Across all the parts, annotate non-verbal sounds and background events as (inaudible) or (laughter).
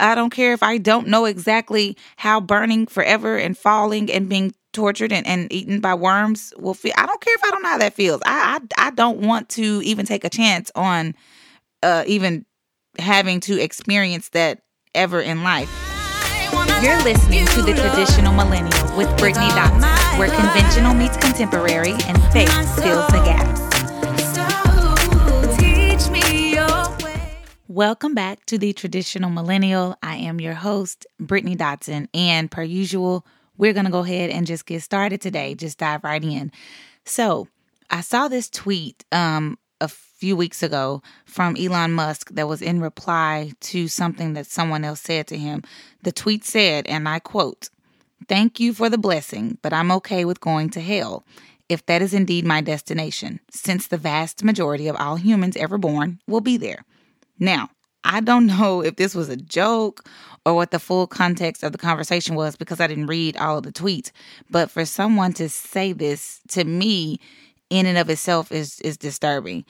I don't care if I don't know exactly how burning forever and falling and being tortured and, and eaten by worms will feel. I don't care if I don't know how that feels. I I, I don't want to even take a chance on uh, even having to experience that ever in life. You're listening to the traditional millennial with Brittany Dotson, where conventional meets contemporary and faith fills the gaps. Welcome back to the traditional millennial. I am your host, Brittany Dotson, and per usual, we're going to go ahead and just get started today. Just dive right in. So, I saw this tweet um, a few weeks ago from Elon Musk that was in reply to something that someone else said to him. The tweet said, and I quote, Thank you for the blessing, but I'm okay with going to hell if that is indeed my destination, since the vast majority of all humans ever born will be there. Now, I don't (laughs) know if this was a joke or what the full context of the conversation was because I didn't read all the tweets. But for someone to say this to me in and of itself is is disturbing.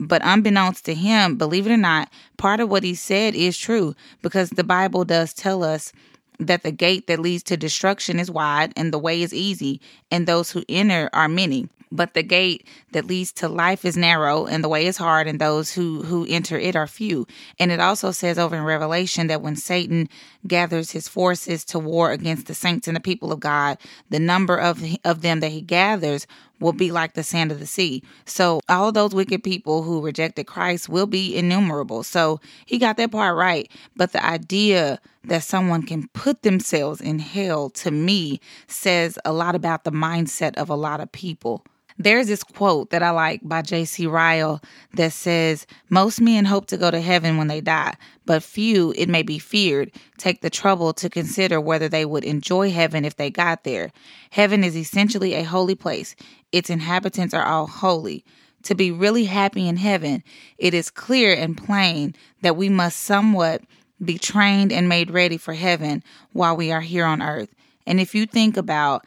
But unbeknownst to him, believe it or not, part of what he said is true because the Bible does tell us that the gate that leads to destruction is wide and the way is easy, and those who enter are many. But the gate that leads to life is narrow and the way is hard and those who who enter it are few. And it also says over in Revelation that when Satan gathers his forces to war against the saints and the people of God, the number of of them that he gathers will be like the sand of the sea. So all those wicked people who rejected Christ will be innumerable. So he got that part right. But the idea that someone can put themselves in hell to me says a lot about the mindset of a lot of people. There's this quote that I like by J.C. Ryle that says, Most men hope to go to heaven when they die, but few, it may be feared, take the trouble to consider whether they would enjoy heaven if they got there. Heaven is essentially a holy place, its inhabitants are all holy. To be really happy in heaven, it is clear and plain that we must somewhat be trained and made ready for heaven while we are here on earth. And if you think about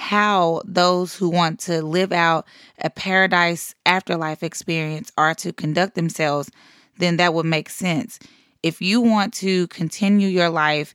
how those who want to live out a paradise afterlife experience are to conduct themselves, then that would make sense. If you want to continue your life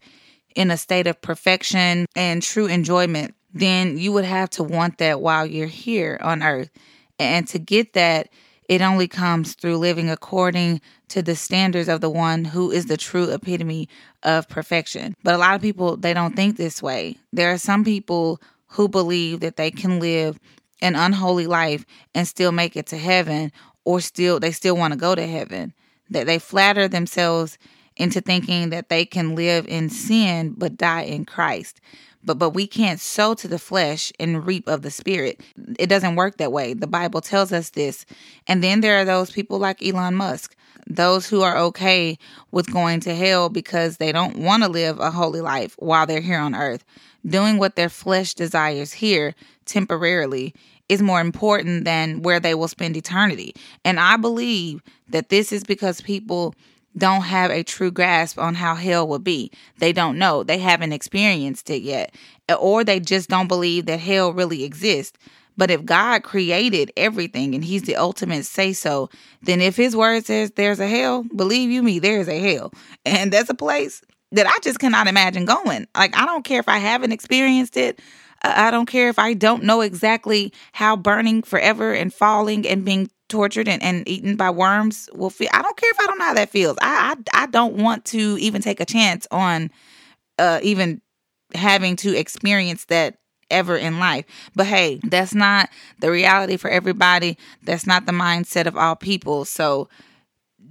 in a state of perfection and true enjoyment, then you would have to want that while you're here on earth. And to get that, it only comes through living according to the standards of the one who is the true epitome of perfection. But a lot of people, they don't think this way. There are some people who believe that they can live an unholy life and still make it to heaven or still they still want to go to heaven. That they flatter themselves into thinking that they can live in sin but die in Christ. But but we can't sow to the flesh and reap of the spirit. It doesn't work that way. The bible tells us this. And then there are those people like Elon Musk those who are okay with going to hell because they don't want to live a holy life while they're here on earth doing what their flesh desires here temporarily is more important than where they will spend eternity. And I believe that this is because people don't have a true grasp on how hell will be. They don't know. They haven't experienced it yet. Or they just don't believe that hell really exists. But if God created everything and He's the ultimate say so, then if His word says there's a hell, believe you me, there's a hell. And that's a place that I just cannot imagine going. Like, I don't care if I haven't experienced it. I don't care if I don't know exactly how burning forever and falling and being tortured and, and eaten by worms will feel. I don't care if I don't know how that feels. I I, I don't want to even take a chance on uh, even having to experience that ever in life. But hey, that's not the reality for everybody. That's not the mindset of all people. So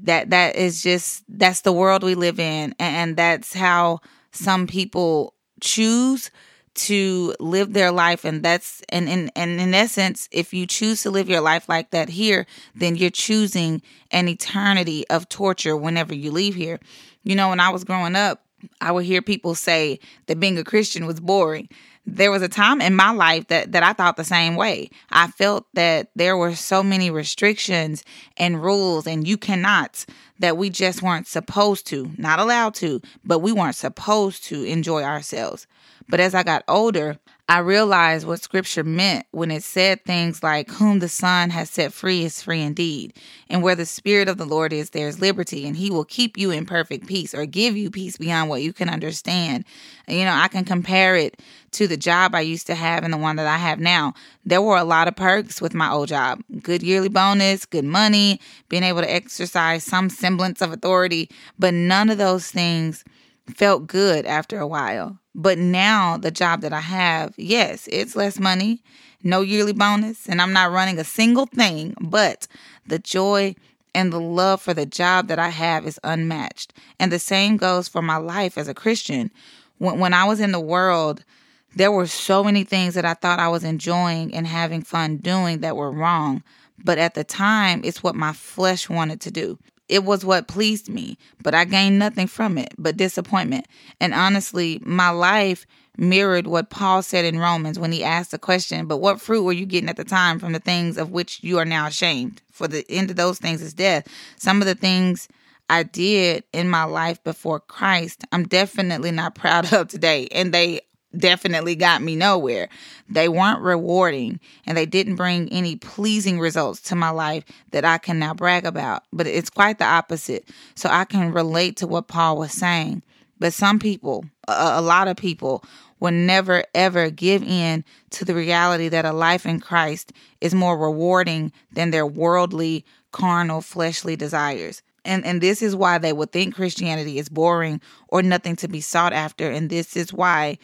that that is just that's the world we live in and that's how some people choose to live their life and that's and in and in essence if you choose to live your life like that here then you're choosing an eternity of torture whenever you leave here you know when i was growing up i would hear people say that being a christian was boring there was a time in my life that that I thought the same way. I felt that there were so many restrictions and rules and you cannot that we just weren't supposed to, not allowed to, but we weren't supposed to enjoy ourselves. But as I got older, I realized what scripture meant when it said things like, Whom the Son has set free is free indeed. And where the Spirit of the Lord is, there is liberty, and He will keep you in perfect peace or give you peace beyond what you can understand. You know, I can compare it to the job I used to have and the one that I have now. There were a lot of perks with my old job good yearly bonus, good money, being able to exercise some semblance of authority, but none of those things felt good after a while. But now the job that I have, yes, it's less money, no yearly bonus, and I'm not running a single thing, but the joy and the love for the job that I have is unmatched. And the same goes for my life as a Christian. When, when I was in the world, there were so many things that I thought I was enjoying and having fun doing that were wrong. But at the time, it's what my flesh wanted to do it was what pleased me, but I gained nothing from it but disappointment. And honestly, my life mirrored what Paul said in Romans when he asked the question, But what fruit were you getting at the time from the things of which you are now ashamed? For the end of those things is death. Some of the things I did in my life before Christ, I'm definitely not (laughs) proud of today. And they definitely got me nowhere. They weren't rewarding and they didn't bring any pleasing results to my life that I can now brag about. But it's quite the opposite. So I can relate to what Paul was saying. But some people, a, lot of people, will never ever give in to the reality that a life in Christ is more rewarding than their worldly, carnal, fleshly desires. And and this is why they would think Christianity is boring or nothing to be sought after. And this is why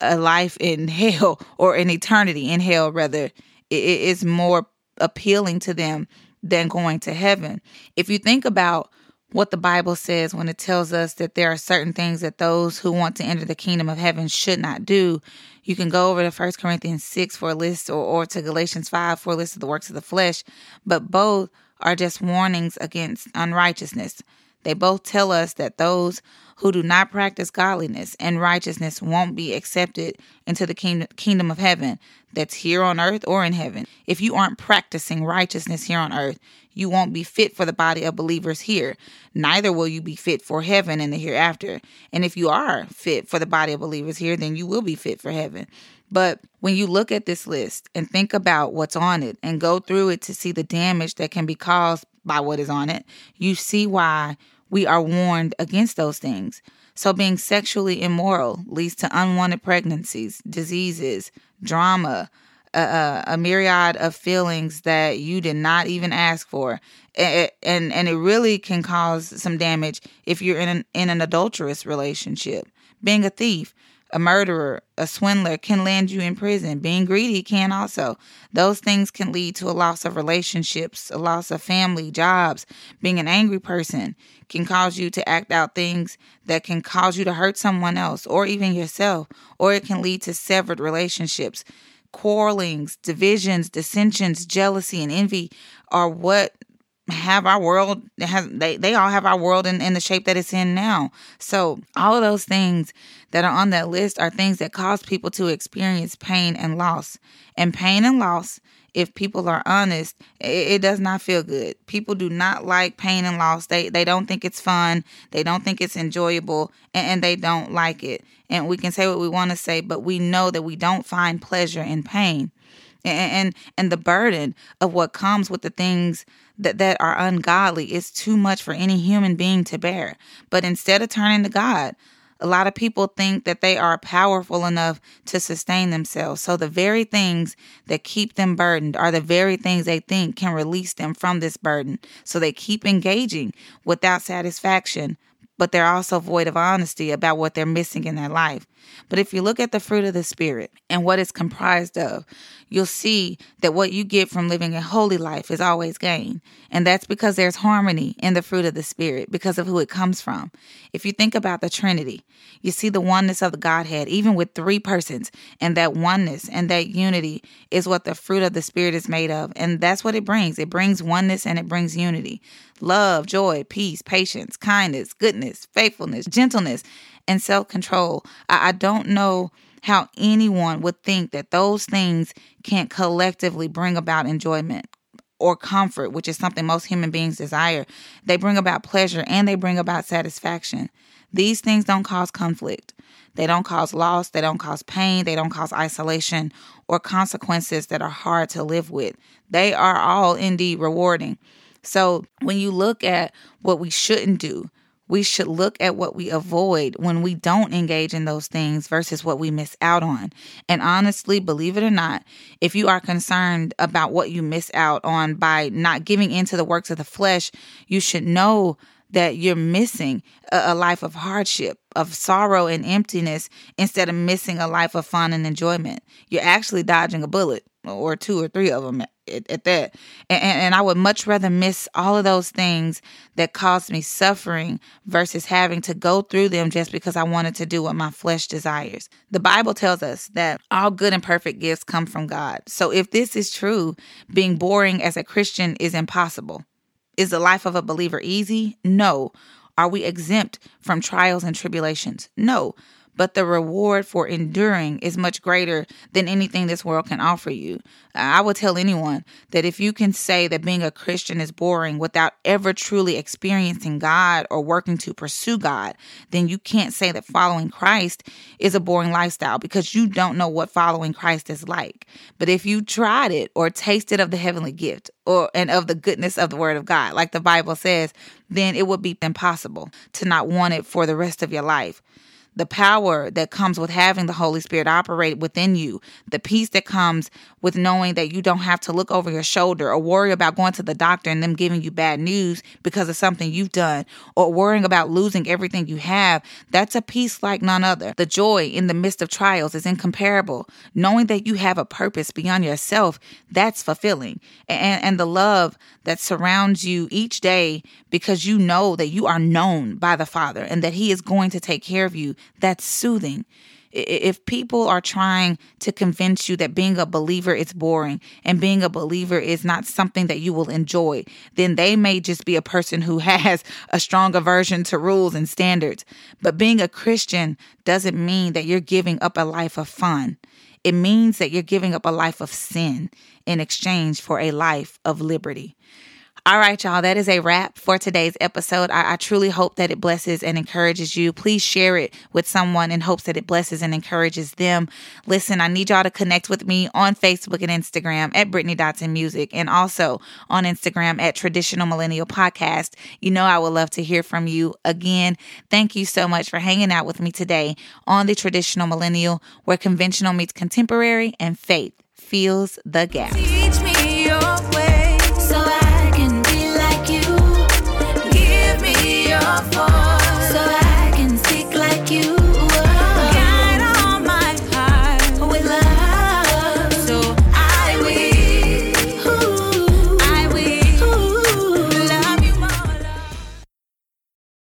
a life in hell or an eternity in hell rather it is more appealing to them than going to heaven. If you think about what the bible says when it tells us that there are certain things that those who want to enter the kingdom of heaven should not do you can go over to 1 corinthians 6 for a list or, or to galatians 5 for a list of the works of the flesh but both are just warnings against unrighteousness they both tell us that those who do not practice godliness and righteousness won't be accepted into the kingdom of heaven that's here on earth or in heaven. If you aren't practicing righteousness here on earth, you won't be fit for the body of believers here. Neither will you be fit for heaven in the hereafter. And if you are fit for the body of believers here, then you will be fit for heaven. But when you look at this list and think about what's on it and go through it to see the damage that can be caused by what is on it, you see why we are warned against those things. So, being sexually immoral leads to unwanted pregnancies, diseases, drama, a, a, myriad of feelings that you did not even ask for, and and, and it really can cause some damage if you're in an, in an adulterous relationship. Being a thief, a murderer, a swindler can land you in prison. Being greedy can also. Those things can lead to a loss of relationships, a loss of family, jobs. Being an angry person can cause you to act out things that can cause you to hurt someone else or even yourself, or it can lead to severed relationships. Quarrelings, divisions, dissensions, jealousy, and envy are what have our world they they all have our world in, in the shape that it's in now. So all of those things that are on that list are things that cause people to experience pain and loss. And pain and loss if people are honest it, it does not feel good. People do not like pain and loss. They they don't think it's fun. They don't think it's enjoyable and, and they don't like it. And we can say what we want to say but we know that we don't find pleasure in pain and, and and the burden of what comes with the things that, that are ungodly is too much for any human being to bear. But instead of turning to God, a lot of people think that they are powerful enough to sustain themselves. So the very things that keep them burdened are the very things they think can release them from this burden. So they keep engaging without satisfaction, but they're also void of honesty about what they're missing in their life. But if you look at the fruit of the Spirit and what it's comprised of, you'll see that what you get from living a holy life is always gain. And that's because there's harmony in the fruit of the Spirit because of who it comes from. If you think about the Trinity, you see the oneness of the Godhead, even with three persons. And that oneness and that unity is what the fruit of the Spirit is made of. And that's what it brings it brings oneness and it brings unity love, joy, peace, patience, kindness, goodness, faithfulness, gentleness and self control. I, I don't know how anyone would think that those things can't collectively bring about enjoyment or comfort, which is something most human beings desire. They bring about pleasure and they bring about satisfaction. These things don't cause conflict. They don't cause loss. They don't cause pain. They don't cause isolation or consequences that are hard to live with. They are all indeed rewarding. So when you look at what we shouldn't do, we should look at what we avoid when we don't engage in those things versus what we miss out on. And honestly, believe it or not, if you are concerned about what you miss out on by not giving into the works of the flesh, you should know that you're missing a, life of hardship, of sorrow and emptiness instead of missing a life of fun and enjoyment. You're actually dodging a bullet or two or three of them at, at that. And, and I would much rather miss all of those things that caused me suffering versus having to go through them just because I wanted to do what my flesh desires. The Bible tells us that all good and perfect gifts come from God. So if this is true, being boring as a Christian is impossible. Is the life of a believer easy? No. Are we exempt from trials and tribulations? No but the reward for enduring is much greater than anything this world can offer you. I would tell anyone that if you can say that being a Christian is boring without ever truly experiencing God or working to pursue God, then you can't say that following Christ is a boring lifestyle because you don't know what following Christ is like. But if you tried it or tasted of the heavenly gift or and of the goodness of the word of God, like the Bible says, then it would be impossible to not want it for the rest of your life the power that comes with having the Holy Spirit operate within you, the peace that comes with knowing that you don't have to look over your shoulder or worry about going to the doctor and them giving you bad news because of something you've done or worrying about losing everything you have, that's a peace like none other. The joy in the midst of trials is incomparable. Knowing that you have a purpose beyond yourself, that's fulfilling. And, and the love that surrounds you each day because you know that you are known by the Father and that He is going to take care of you, that's soothing. If people are trying to convince you that being a believer is boring and being a believer is not something that you will enjoy, then they may just be a person who (laughs) has a strong aversion to rules and standards. But being a Christian doesn't mean that you're giving up a life of fun. It means that you're giving up a life of sin in exchange for a life of liberty. All right, y'all, that is a wrap for today's episode. I, I, truly hope that it blesses and encourages you. Please share it with someone in hopes that it blesses and encourages them. Listen, I need y'all to connect with me on Facebook and Instagram at Brittany Dotson Music and also on Instagram at Traditional Millennial Podcast. You know, I would love to hear from you. Again, thank you so much for hanging out with me today on the Traditional Millennial, where conventional meets contemporary and faith fills the gap.